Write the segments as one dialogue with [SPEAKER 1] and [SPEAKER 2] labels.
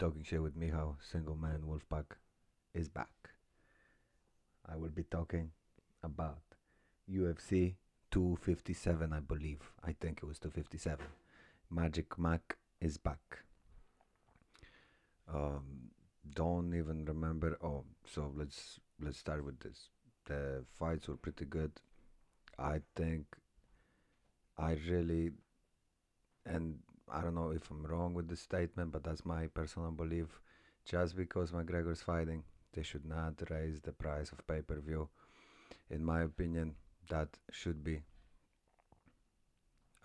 [SPEAKER 1] Talking Shit with Michał, Single Man Wolfpack is back. I will be talking about UFC 257, I believe. I think it was 257. Magic Mac is back. Um, don't even remember. Oh, so let's let's start with this. The fights were pretty good. I think I really and I don't know if I'm wrong with this statement, but that's my personal belief. Just because McGregor's fighting, they should not raise the price of pay per view. In my opinion, that should be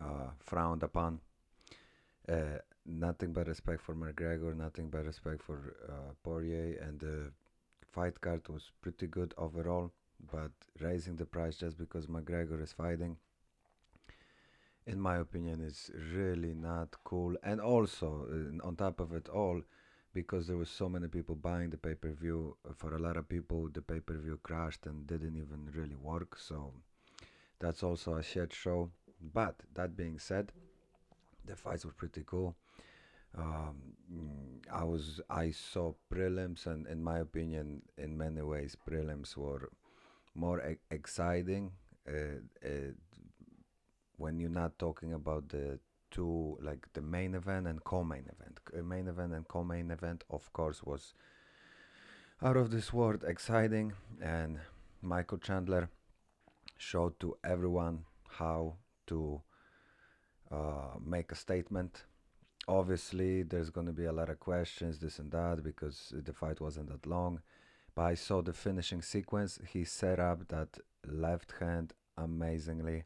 [SPEAKER 1] uh, frowned upon. Uh, nothing but respect for McGregor, nothing but respect for uh, Poirier, and the fight card was pretty good overall. But raising the price just because McGregor is fighting, in my opinion, is really not cool. And also, uh, on top of it all, because there was so many people buying the pay per view, for a lot of people, the pay per view crashed and didn't even really work. So that's also a shit show. But that being said, the fights were pretty cool. Um, I was I saw prelims, and in my opinion, in many ways, prelims were more e- exciting. Uh, uh, when you're not talking about the two, like the main event and co-main event. Uh, main event and co-main event, of course, was out of this world exciting, and Michael Chandler showed to everyone how to uh, make a statement. Obviously, there's going to be a lot of questions, this and that, because the fight wasn't that long. But I saw the finishing sequence. He set up that left hand amazingly.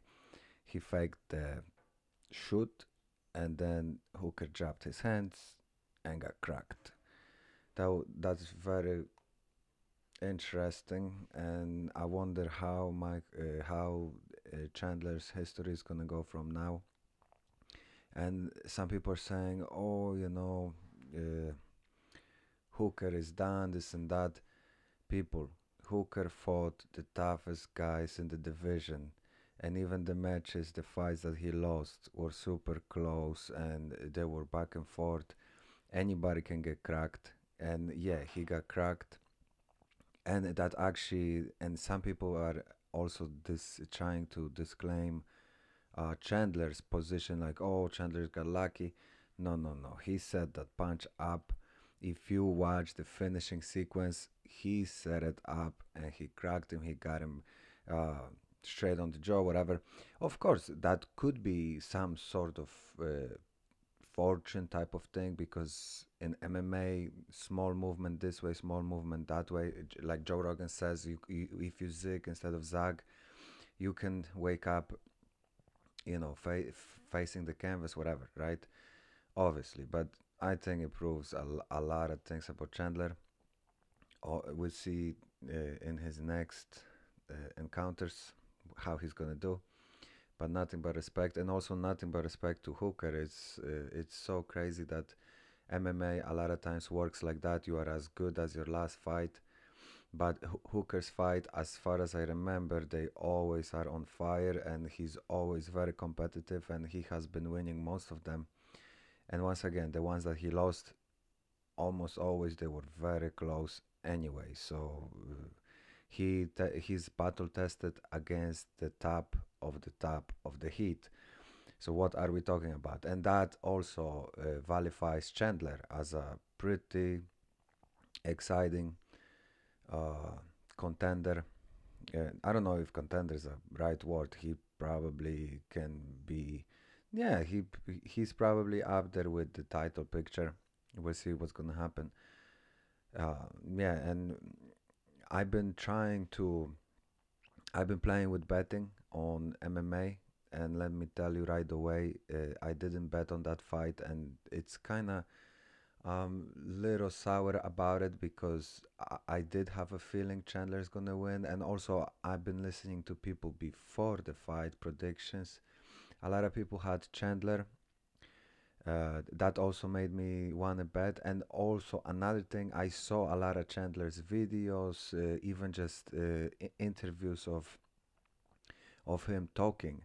[SPEAKER 1] He faked the shoot, and then Hooker dropped his hands and got cracked. That that's very interesting, and I wonder how Mike, uh, how uh, Chandler's history is gonna go from now. And some people are saying, "Oh, you know, uh, Hooker is done, this and that." People, Hooker fought the toughest guys in the division, and even the matches, the fights that he lost, were super close, and they were back and forth. Anybody can get cracked, and yeah, he got cracked. And that actually and some people are also this trying to disclaim uh, Chandler's position like oh Chandler got lucky. No no no. He said that punch up. If you watch the finishing sequence he set it up and he cracked him. He got him uh, straight on the jaw whatever of course that could be some sort of uh, fortune type of thing because in MMA, small movement this way, small movement that way, like Joe Rogan says, you, you, if you zig instead of zag, you can wake up, you know, fa- facing the canvas, whatever, right? Obviously, but I think it proves a, a lot of things about Chandler. Oh, we'll see uh, in his next uh, encounters how he's gonna do but nothing but respect, and also nothing but respect to Hooker. It's uh, it's so crazy that MMA a lot of times works like that. You are as good as your last fight, but Hooker's fight, as far as I remember, they always are on fire, and he's always very competitive, and he has been winning most of them. And once again, the ones that he lost, almost always they were very close anyway. So. Uh, he te- he's battle tested against the top of the top of the heat. So what are we talking about? And that also uh, valifies Chandler as a pretty exciting uh, contender. Uh, I don't know if contender is a right word. He probably can be. Yeah, he he's probably up there with the title picture. We'll see what's gonna happen. Uh, yeah, and I've been trying to. I've been playing with betting on MMA, and let me tell you right away, uh, I didn't bet on that fight, and it's kind of um little sour about it because I, I did have a feeling Chandler's gonna win, and also I've been listening to people before the fight predictions. A lot of people had Chandler uh, that also made me want to bet. And also another thing, I saw a lot of Chandler's videos, uh, even just uh, interviews of of him talking.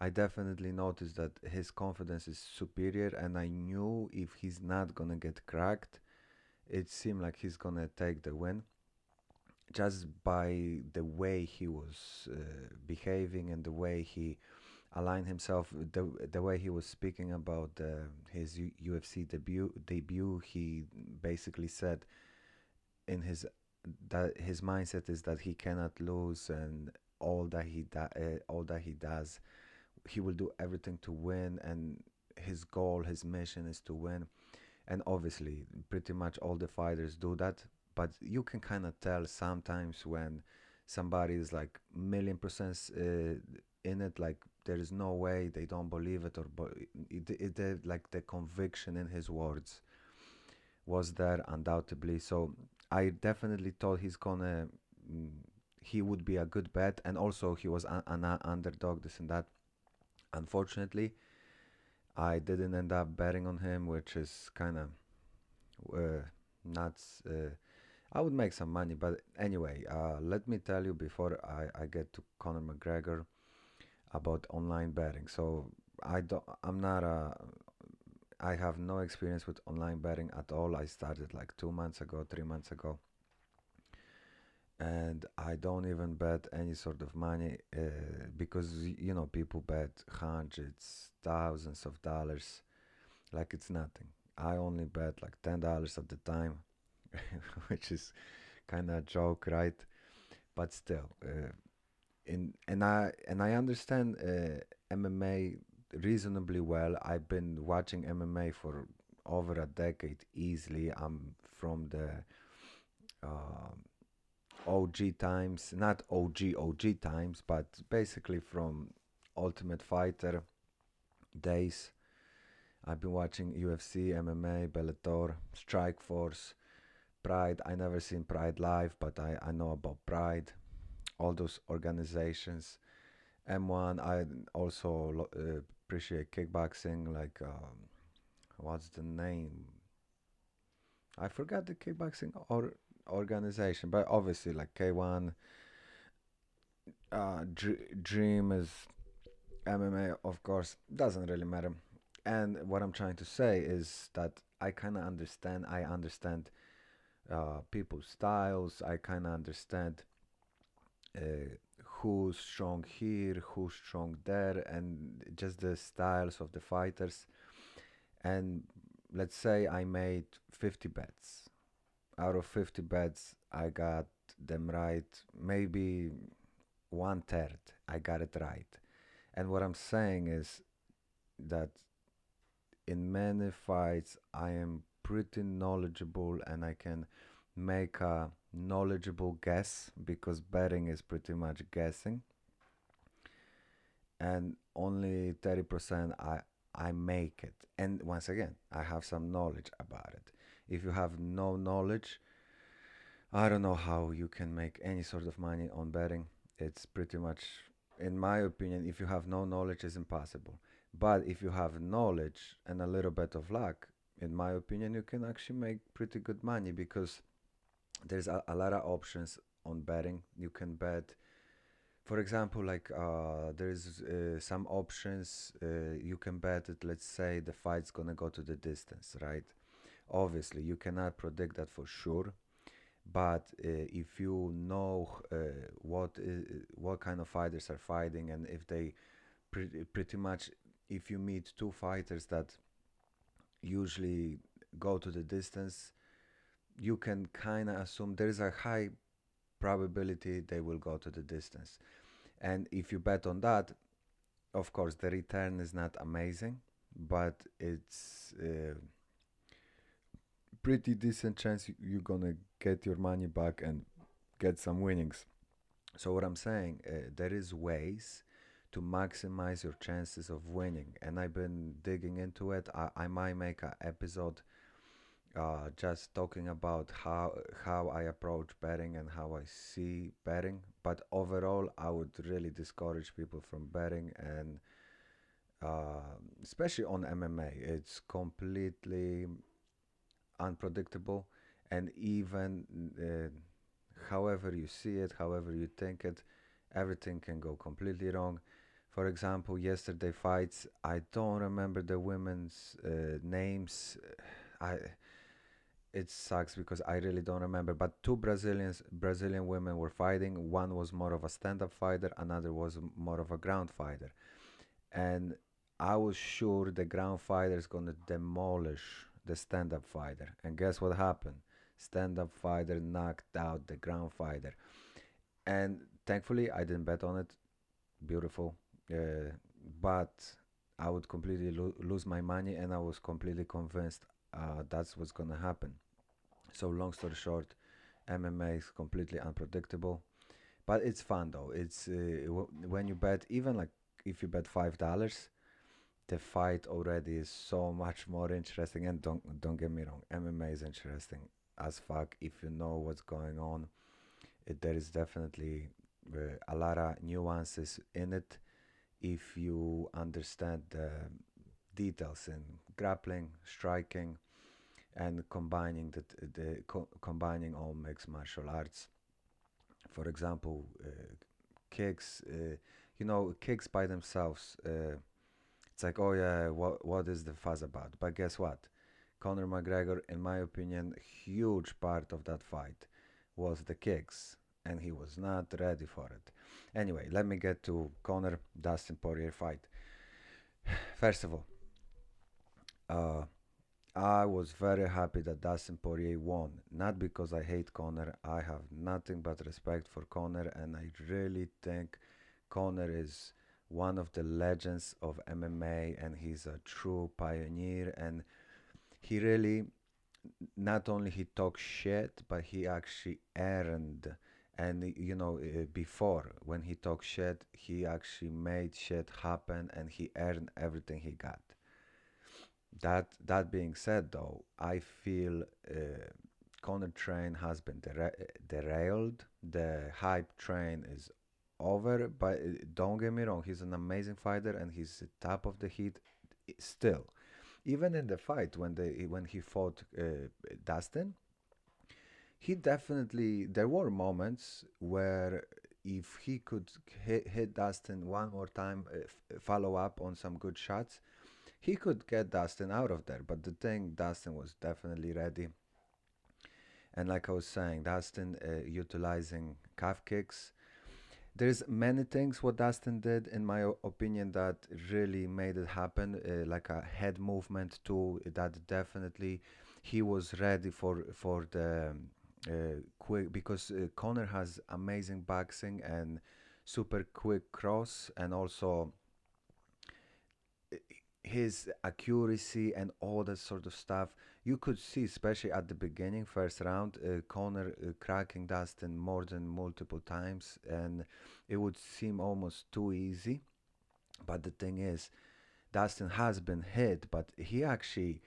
[SPEAKER 1] I definitely noticed that his confidence is superior, and I knew if he's not gonna get cracked, it seemed like he's gonna take the win just by the way he was uh, behaving and the way he aligned himself, the the way he was speaking about uh, his U- UFC debut. Debut, he basically said in his that his mindset is that he cannot lose, and all that he da- uh, all that he does, he will do everything to win, and his goal, his mission is to win. And obviously, pretty much all the fighters do that but you can kind of tell sometimes when somebody is like million percent uh, in it like there is no way they don't believe it or it, it, it, like the conviction in his words was there undoubtedly. So i definitely thought he's gonna mm, he would be a good bet and also he was an, an underdog this and that. Unfortunately i didn't end up betting on him which is kind of uh, nuts uh, I would make some money, but anyway, uh, let me tell you before I, I get to Conor McGregor about online betting. So I don't, I'm not a, I have no experience with online betting at all. I started like two months ago, three months ago, and I don't even bet any sort of money uh, because you know people bet hundreds, thousands of dollars, like it's nothing. I only bet like ten dollars at the time which is kind of a joke, right? But still, uh, in and I and I understand uh, MMA reasonably well. I've been watching MMA for over a decade easily. I'm from the uh, OG times, not OG OG times, but basically from Ultimate Fighter days. I've been watching UFC, MMA, Bellator, Strikeforce, Pride. I never seen Pride live, but I, I know about Pride, all those organizations. M1. I also uh, appreciate kickboxing. Like, um, what's the name? I forgot the kickboxing or organization, but obviously like K1. Uh, Dr- Dream is MMA, of course. Doesn't really matter. And what I'm trying to say is that I kind of understand. I understand uh, people's styles. I kind of understand uh, who's strong here, who's strong there, and just the styles of the fighters. And let's say I made 50 bets. Out of 50 bets, I got them right. Maybe one third, I got it right. And what I'm saying is that in many fights, I am pretty knowledgeable and I can make a knowledgeable guess because betting is pretty much guessing. And only 30% I I make it. And once again, I have some knowledge about it. If you have no knowledge, I don't know how you can make any sort of money on betting. It's pretty much in my opinion, if you have no knowledge, it's impossible. But if you have knowledge and a little bit of luck, in my opinion, you can actually make pretty good money because there's a, a lot of options on betting. You can bet, for example, like uh, there's uh, some options uh, you can bet that let's say the fight's gonna go to the distance, right? Obviously, you cannot predict that for sure, but uh, if you know uh, what is, what kind of fighters are fighting and if they pre- pretty much if you meet two fighters that usually go to the distance, you can kind of assume there is a high probability they will go to the distance. And if you bet on that, of course, the return is not amazing, but it's uh, pretty decent chance you're gonna get your money back and get some winnings. So what I'm saying, uh, there is ways to maximize your chances of winning. And I've been digging into it. I, I might make an episode uh, just talking about how how I approach betting and how I see betting. But overall, I would really discourage people from betting and uh, especially on MMA. It's completely unpredictable, and even uh, however you see it, however you think it, everything can go completely wrong for example, yesterday fights. I don't remember the women's uh, names. I it sucks because I really don't remember. But two Brazilians, Brazilian women were fighting. One was more of a stand-up fighter, another was more of a ground fighter, and I was sure the ground fighter is gonna demolish the stand-up fighter. And guess what happened? Stand-up fighter knocked out the ground fighter, and thankfully I didn't bet on it. Beautiful, uh, but I would completely lo- lose my money, and I was completely convinced uh, that's what's gonna happen. So long story short, MMA is completely unpredictable, but it's fun though. It's uh, w- when you bet, even like if you bet five dollars, the fight already is so much more interesting. And don't don't get me wrong, MMA is interesting as fuck if you know what's going on. It, there is definitely uh, a lot of nuances in it if you understand the details in grappling, striking, and combining the, the co- combining all mixed martial arts. For example, uh, kicks. Uh, you know, kicks by themselves. Uh, it's like, oh yeah, what what is the fuss about? But guess what? Conor McGregor, in my opinion, huge part of that fight was the kicks, and he was not ready for it. Anyway, let me get to Conor Dustin Poirier fight. First of all, uh, I was very happy that Dustin Poirier won. Not because I hate Conor, I have nothing but respect for Conor, and I really think Conor is one of the legends of MMA, and he's a true pioneer. And he really, not only he talks shit, but he actually earned. And you know, uh, before when he talked shit, he actually made shit happen, and he earned everything he got. That that being said, though, I feel uh, train has been dera- derailed. The hype train is over. But uh, don't get me wrong, he's an amazing fighter and he's top of the heat still. Even in the fight when they when he fought uh, Dustin, he definitely there were moments where if he could hit, hit Dustin one more time, uh, follow up on some good shots, he could get Dustin out of there. But the thing, Dustin was definitely ready. And like I was saying, Dustin uh, utilizing calf kicks. There's many things what Dustin did, in my opinion, that really made it happen. Uh, like a head movement too. That definitely he was ready for for the um, uh, quick because uh, Conor has amazing boxing and super quick cross and also his accuracy and all that sort of stuff. You could see, especially at the beginning, first round, uh, Conor uh, cracking Dustin more than multiple times, and it would seem almost too easy. But the thing is, Dustin has been hit, but he actually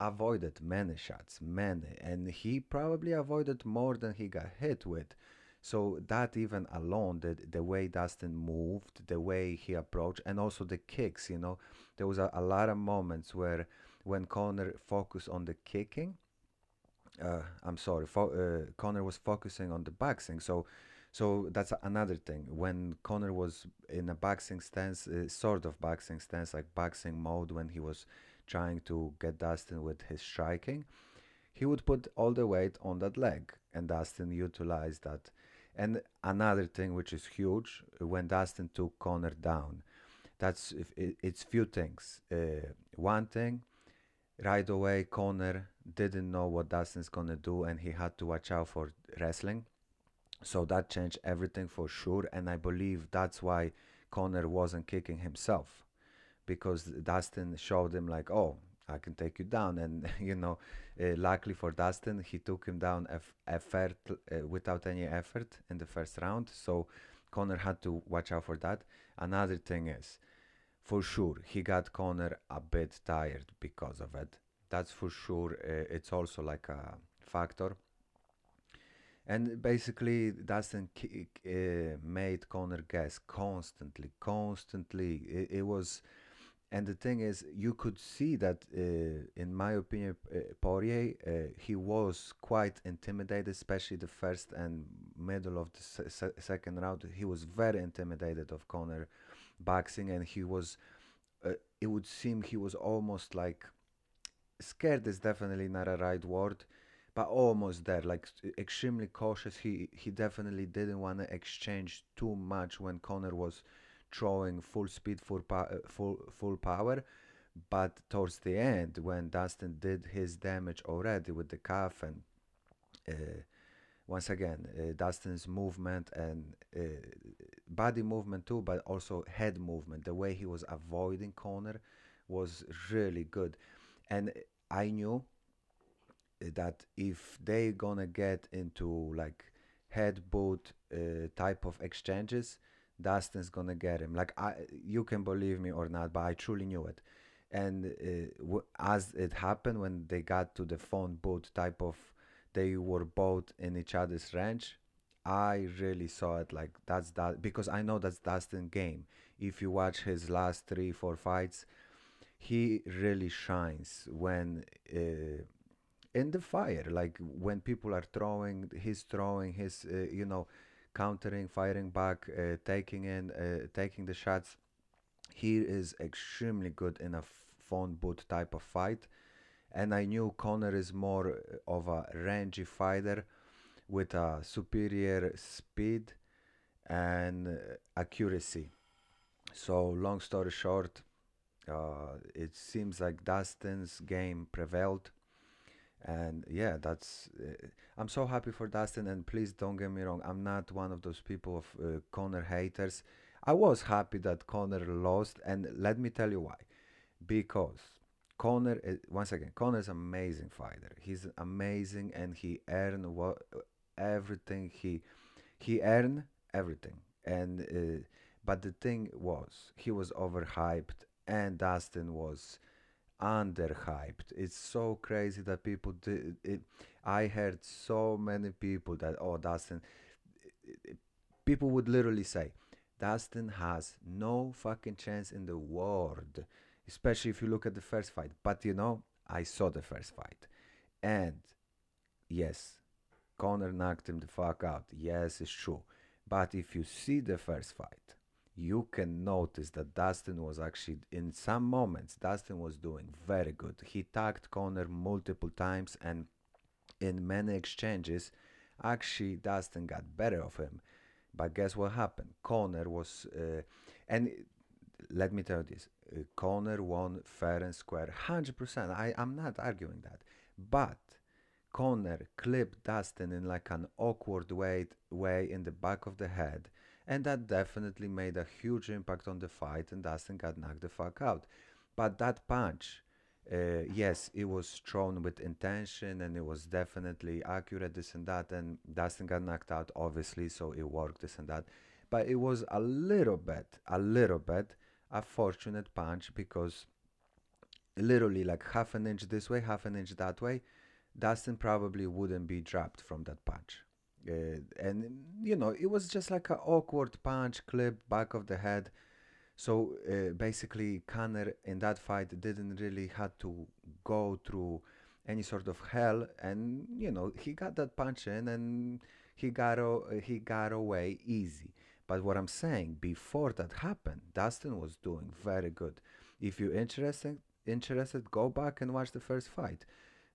[SPEAKER 1] avoided many shots, many, and he probably avoided more than he got hit with. So that even alone, the the way Dustin moved, the way he approached, and also the kicks, you know, there was a, a lot of moments where when Conor focused on the kicking, uh, I'm sorry, fo- uh, Conor was focusing on the boxing. So, so that's another thing. When Conor was in a boxing stance, uh, sort of boxing stance, like boxing mode, when he was trying to get Dustin with his striking, he would put all the weight on that leg, and Dustin utilized that. And another thing which is huge, when Dustin took Conor down, that's it, it's few things. Uh, one thing right away Conor didn't know what Dustin's gonna do and he had to watch out for wrestling. So that changed everything for sure and I believe that's why Conor wasn't kicking himself because Dustin showed him like, oh, I can take you down, and you know, uh, luckily for Dustin, he took him down eff- effort uh, without any effort in the first round. So Conor had to watch out for that. Another thing is, for sure, he got Conor a bit tired because of it. That's for sure. Uh, it's also like a factor. And basically, Dustin uh, made Connor guess constantly, constantly. It, it was and the thing is, you could see that, uh, in my opinion, uh, Poirier, uh, he was quite intimidated, especially the first and middle of the se- se- second round. He was very intimidated of Conor boxing, and he was. Uh, it would seem he was almost like scared. Is definitely not a right word, but almost there. Like extremely cautious. He he definitely didn't want to exchange too much when Conor was throwing full speed, full po- uh, full full power. But towards the end, when Dustin did his damage already with the calf and uh, once again, uh, Dustin's movement and uh, body movement too, but also head movement. The way he was avoiding corner was really good, and I knew that if they gonna get into like head boot uh, type of exchanges, Dustin's gonna get him. Like I, you can believe me or not, but I truly knew it. And uh, w- as it happened when they got to the phone boot type of, they were both in each other's range. I really saw it like that's that because I know that's Dustin game. If you watch his last three, four fights, he really shines when uh, in the fire like when people are throwing he's throwing his uh, you know countering firing back uh, taking in uh, taking the shots. He is extremely good in a phone boot type of fight. And i knew conor is more of a rangy fighter with a superior speed and accuracy. So long story short uh, it seems like dustin's game prevailed and yeah that's uh, i'm so happy for dustin and please don't get me wrong i'm not one of those people of uh, conor haters. I was happy that conor lost and let me tell you why. Because conor is, once again conor is an amazing fighter. He's amazing and he earned what everything he he earned everything. And uh, but the thing was he was overhyped and dustin was underhyped. It's so crazy that people do it. I heard so many people that oh Dustin, people would literally say Dustin has no fucking chance in the world, especially if you look at the first fight. But you know, I saw the first fight, and yes, Conor knocked him the fuck out. Yes, it's true. But if you see the first fight, you can notice that Dustin was actually, in some moments, Dustin was doing very good. He tagged Conor multiple times, and in many exchanges, actually, Dustin got better of him. But guess what happened? Conor was, uh, and let me tell you this uh, Conor won fair and square, 100%. I, I'm not arguing that. But Conor clipped Dustin in like an awkward way, way in the back of the head, and that definitely made a huge impact on the fight, and Dustin got knocked the fuck out. But that punch, uh, yes, it was thrown with intention, and it was definitely accurate, this and that, and Dustin got knocked out, obviously, so it worked, this and that. But it was a little bit, a little bit, a fortunate punch because literally like half an inch this way, half an inch that way, Dustin probably wouldn't be dropped from that punch. Uh, and you know, it was just like an awkward punch clip back of the head. So uh, basically, Conor in that fight didn't really had to go through any sort of hell, and you know, he got that punch in, and he got o- he got away easy. But what I'm saying, before that happened, Dustin was doing very good. If you're interested, interested, go back and watch the first fight.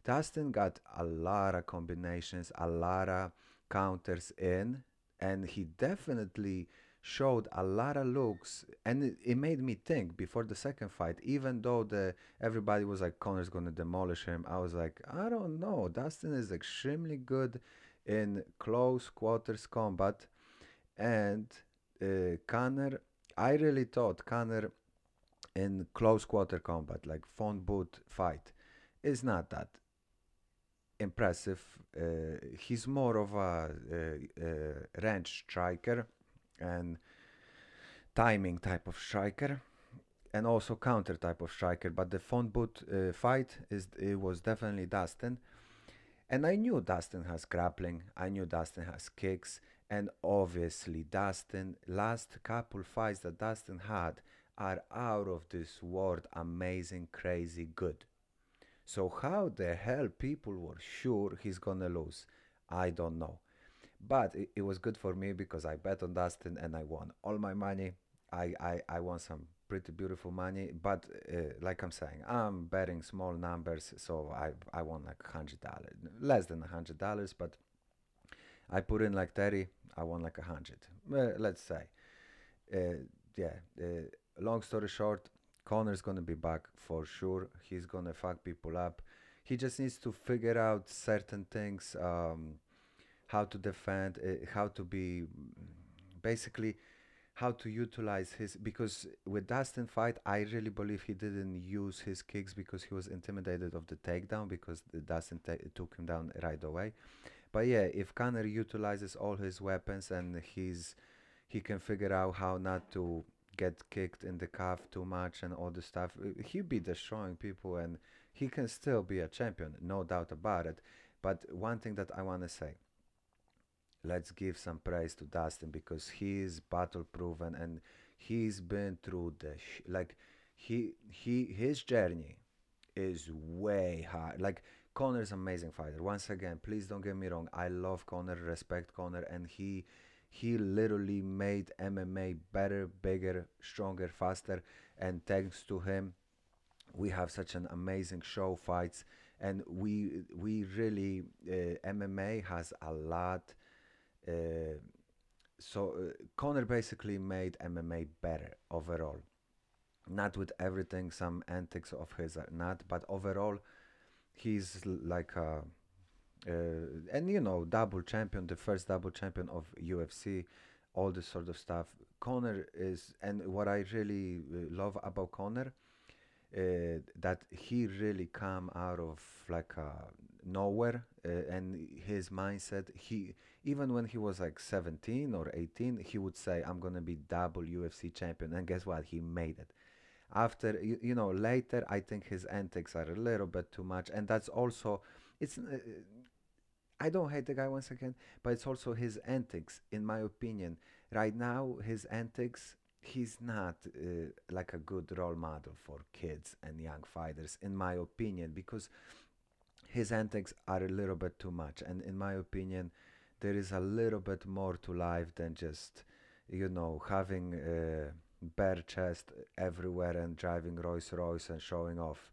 [SPEAKER 1] Dustin got a lot of combinations, a lot of counters in, and he definitely showed a lot of looks. And it, it made me think before the second fight, even though the everybody was like Conor's gonna demolish him, I was like, I don't know. Dustin is extremely good in close quarters combat, and uh, Conor. I really thought Conor in close quarter combat, like phone boot fight, is not that impressive. Uh, he's more of a uh, uh, range striker and timing type of striker, and also counter type of striker. But the phone boot uh, fight is it was definitely Dustin, and I knew Dustin has grappling. I knew Dustin has kicks, and obviously Dustin last couple fights that Dustin had are out of this world, amazing, crazy good. So how the hell people were sure he's gonna lose? I don't know. But it, it was good for me because I bet on Dustin and I won all my money. I, I, I won some pretty beautiful money. But uh, like I'm saying, I'm betting small numbers, so I I won like hundred dollars, less than hundred dollars, but I put in like thirty, I won like a hundred. Uh, let's say, uh, yeah. Uh, long story short, Conor's gonna be back for sure. He's gonna fuck people up. He just needs to figure out certain things, um, how to defend, uh, how to be, basically how to utilize his because with Dustin fight I really believe he didn't use his kicks because he was intimidated of the takedown because Dustin ta- took him down right away. But yeah, if Conor utilizes all his weapons and he's he can figure out how not to get kicked in the calf too much and all the stuff, uh, he'll be destroying people and he can still be a champion, no doubt about it. But one thing that I want to say let's give some praise to Dustin because he's battle proven and he's been through the sh- like he he his journey is way hard. Like Conor's amazing fighter. Once again, please don't get me wrong. I love Conor, respect Conor, and he he literally made MMA better, bigger, stronger, faster. And thanks to him, we have such an amazing show fights, and we we really uh, MMA has a lot uh, so uh, Conor basically made MMA better overall. Not with everything, some antics of his are not, but overall, he's like a, uh, and you know, double champion, the first double champion of UFC, all this sort of stuff. Conor is, and what I really love about Conor, uh, that he really come out of like nowhere, uh, and his mindset, he even when he was like 17 or 18, he would say, I'm to be double UFC champion. And guess what? He made it. After, you, you know, later, I think his antics are a little bit too much. And that's also, it's, uh, I don't hate the guy once again, but it's also his antics, in my opinion. Right now, his antics, he's not uh, like a good role model for kids and young fighters, in my opinion, because his antics are a little bit too much. And in my opinion, there is a little bit more to life than just you know having a bare chest everywhere and driving Rolls Royce and showing off.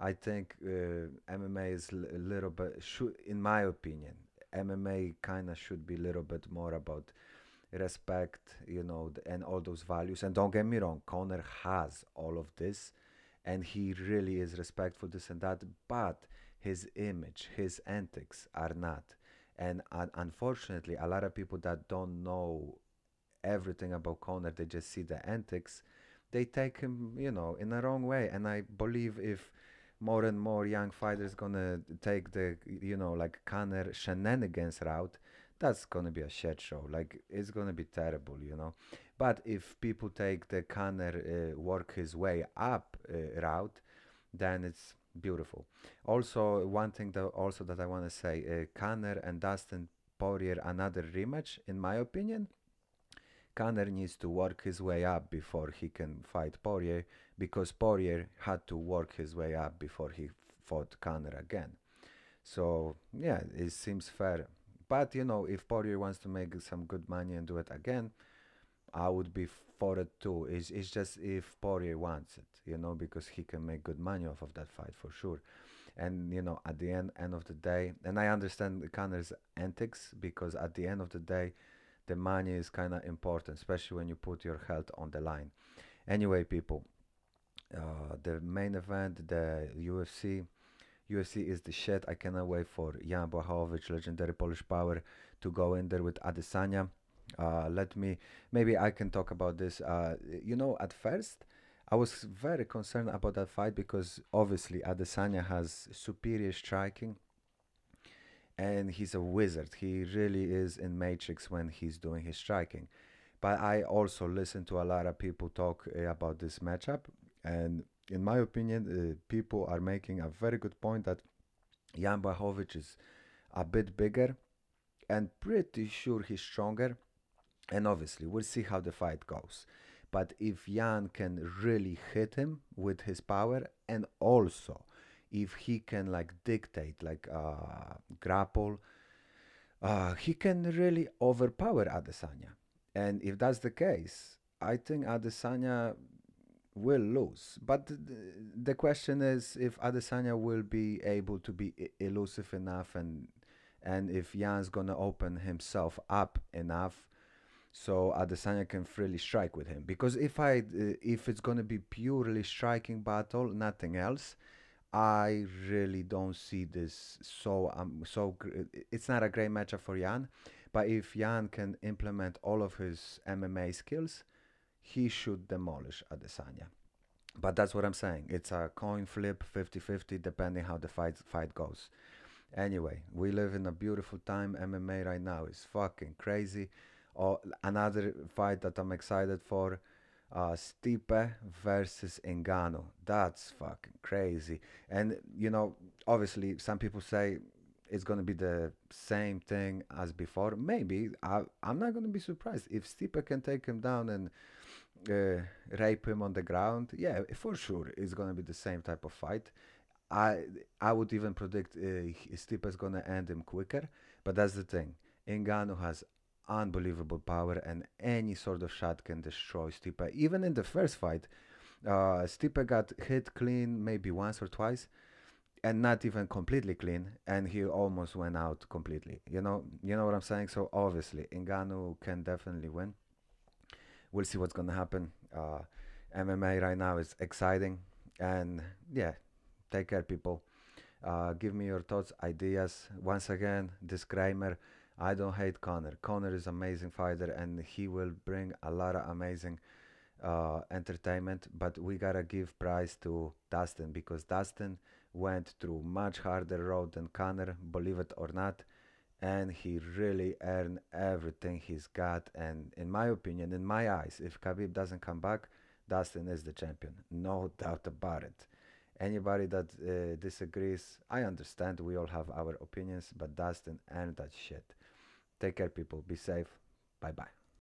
[SPEAKER 1] I think uh, MMA is a little bit should, in my opinion, MMA kind of should be a little bit more about respect, you know, and all those values. And don't get me wrong, Conor has all of this, and he really is respectful this and that. But his image, his antics are not and uh, unfortunately a lot of people that don't know everything about Conor they just see the antics they take him you know in the wrong way and I believe if more and more young fighters gonna take the you know like Conor shenanigans route that's gonna be a shit show like it's gonna be terrible you know but if people take the Conor uh, work his way up uh, route then it's beautiful. Also, one thing that also that I want to say, uh, Conor and Dustin Poirier another rematch, in my opinion. Conor needs to work his way up before he can fight Poirier because Poirier had to work his way up before he fought Conor again. So yeah, it seems fair. But you know, if Poirier wants to make some good money and do it again, I would be for it too. It's, it's just if Poirier wants it, you know, because he can make good money off of that fight for sure. And you know, at the end end of the day, and I understand Conor's antics because at the end of the day, the money is kind of important, especially when you put your health on the line. Anyway, people, uh, the main event, the UFC. UFC is the shit. I cannot wait for Jan Blachowicz, legendary Polish power, to go in there with Adesanya uh, let me maybe I can talk about this. Uh, you know, at first I was very concerned about that fight because obviously Adesanya has superior striking, and he's a wizard. He really is in Matrix when he's doing his striking. But I also listen to a lot of people talk uh, about this matchup, and in my opinion, uh, people are making a very good point that Jan Blachowicz is a bit bigger and pretty sure he's stronger and obviously, we'll see how the fight goes. But if Jan can really hit him with his power, and also if he can like dictate, like uh, grapple, uh, he can really overpower Adesanya. And if that's the case, I think Adesanya will lose. But th- the question is if Adesanya will be able to be e- elusive enough and and if Jan's gonna open himself up enough so Adesanya can freely strike with him. Because if I uh, if it's gonna be purely striking battle, nothing else, I really don't see this so um so gr- it's not a great matchup for Jan, but if Jan can implement all of his MMA skills, he should demolish Adesanya. But that's what I'm saying. It's a coin flip, fifty-fifty, depending how the fight fight goes. Anyway, we live in a beautiful time. MMA right now is fucking crazy. Or another fight that I'm excited for, uh, Stipe versus Ngannou. That's fucking crazy. And you know, obviously, some people say it's gonna be the same thing as before. Maybe I, I'm not gonna be surprised if Stipe can take him down and uh, rape him on the ground. Yeah, for sure, it's gonna be the same type of fight. I I would even predict uh, Stipe is gonna end him quicker. But that's the thing. Ngannou has unbelievable power, and any sort of shot can destroy Stipe. Even in the first fight, uh, Stipe got hit clean maybe once or twice, and not even completely clean, and he almost went out completely. You know, you know what I'm saying. So obviously, Ngannou can definitely win. We'll see what's gonna happen. Uh, MMA right now is exciting, and yeah, take care, people. Uh, give me your thoughts, ideas. Once again, disclaimer: I don't hate Conor. Conor is amazing fighter, and he will bring a lot of amazing uh, entertainment. But we gotta give prize to Dustin because Dustin went through much harder road than Conor, believe it or not, and he really earned everything he's got. And in my opinion, in my eyes, if Khabib doesn't come back, Dustin is the champion, no doubt about it. Anybody that uh, disagrees, I understand. We all have our opinions, but Dustin earned that shit. Take care, people. Be safe. Bye bye.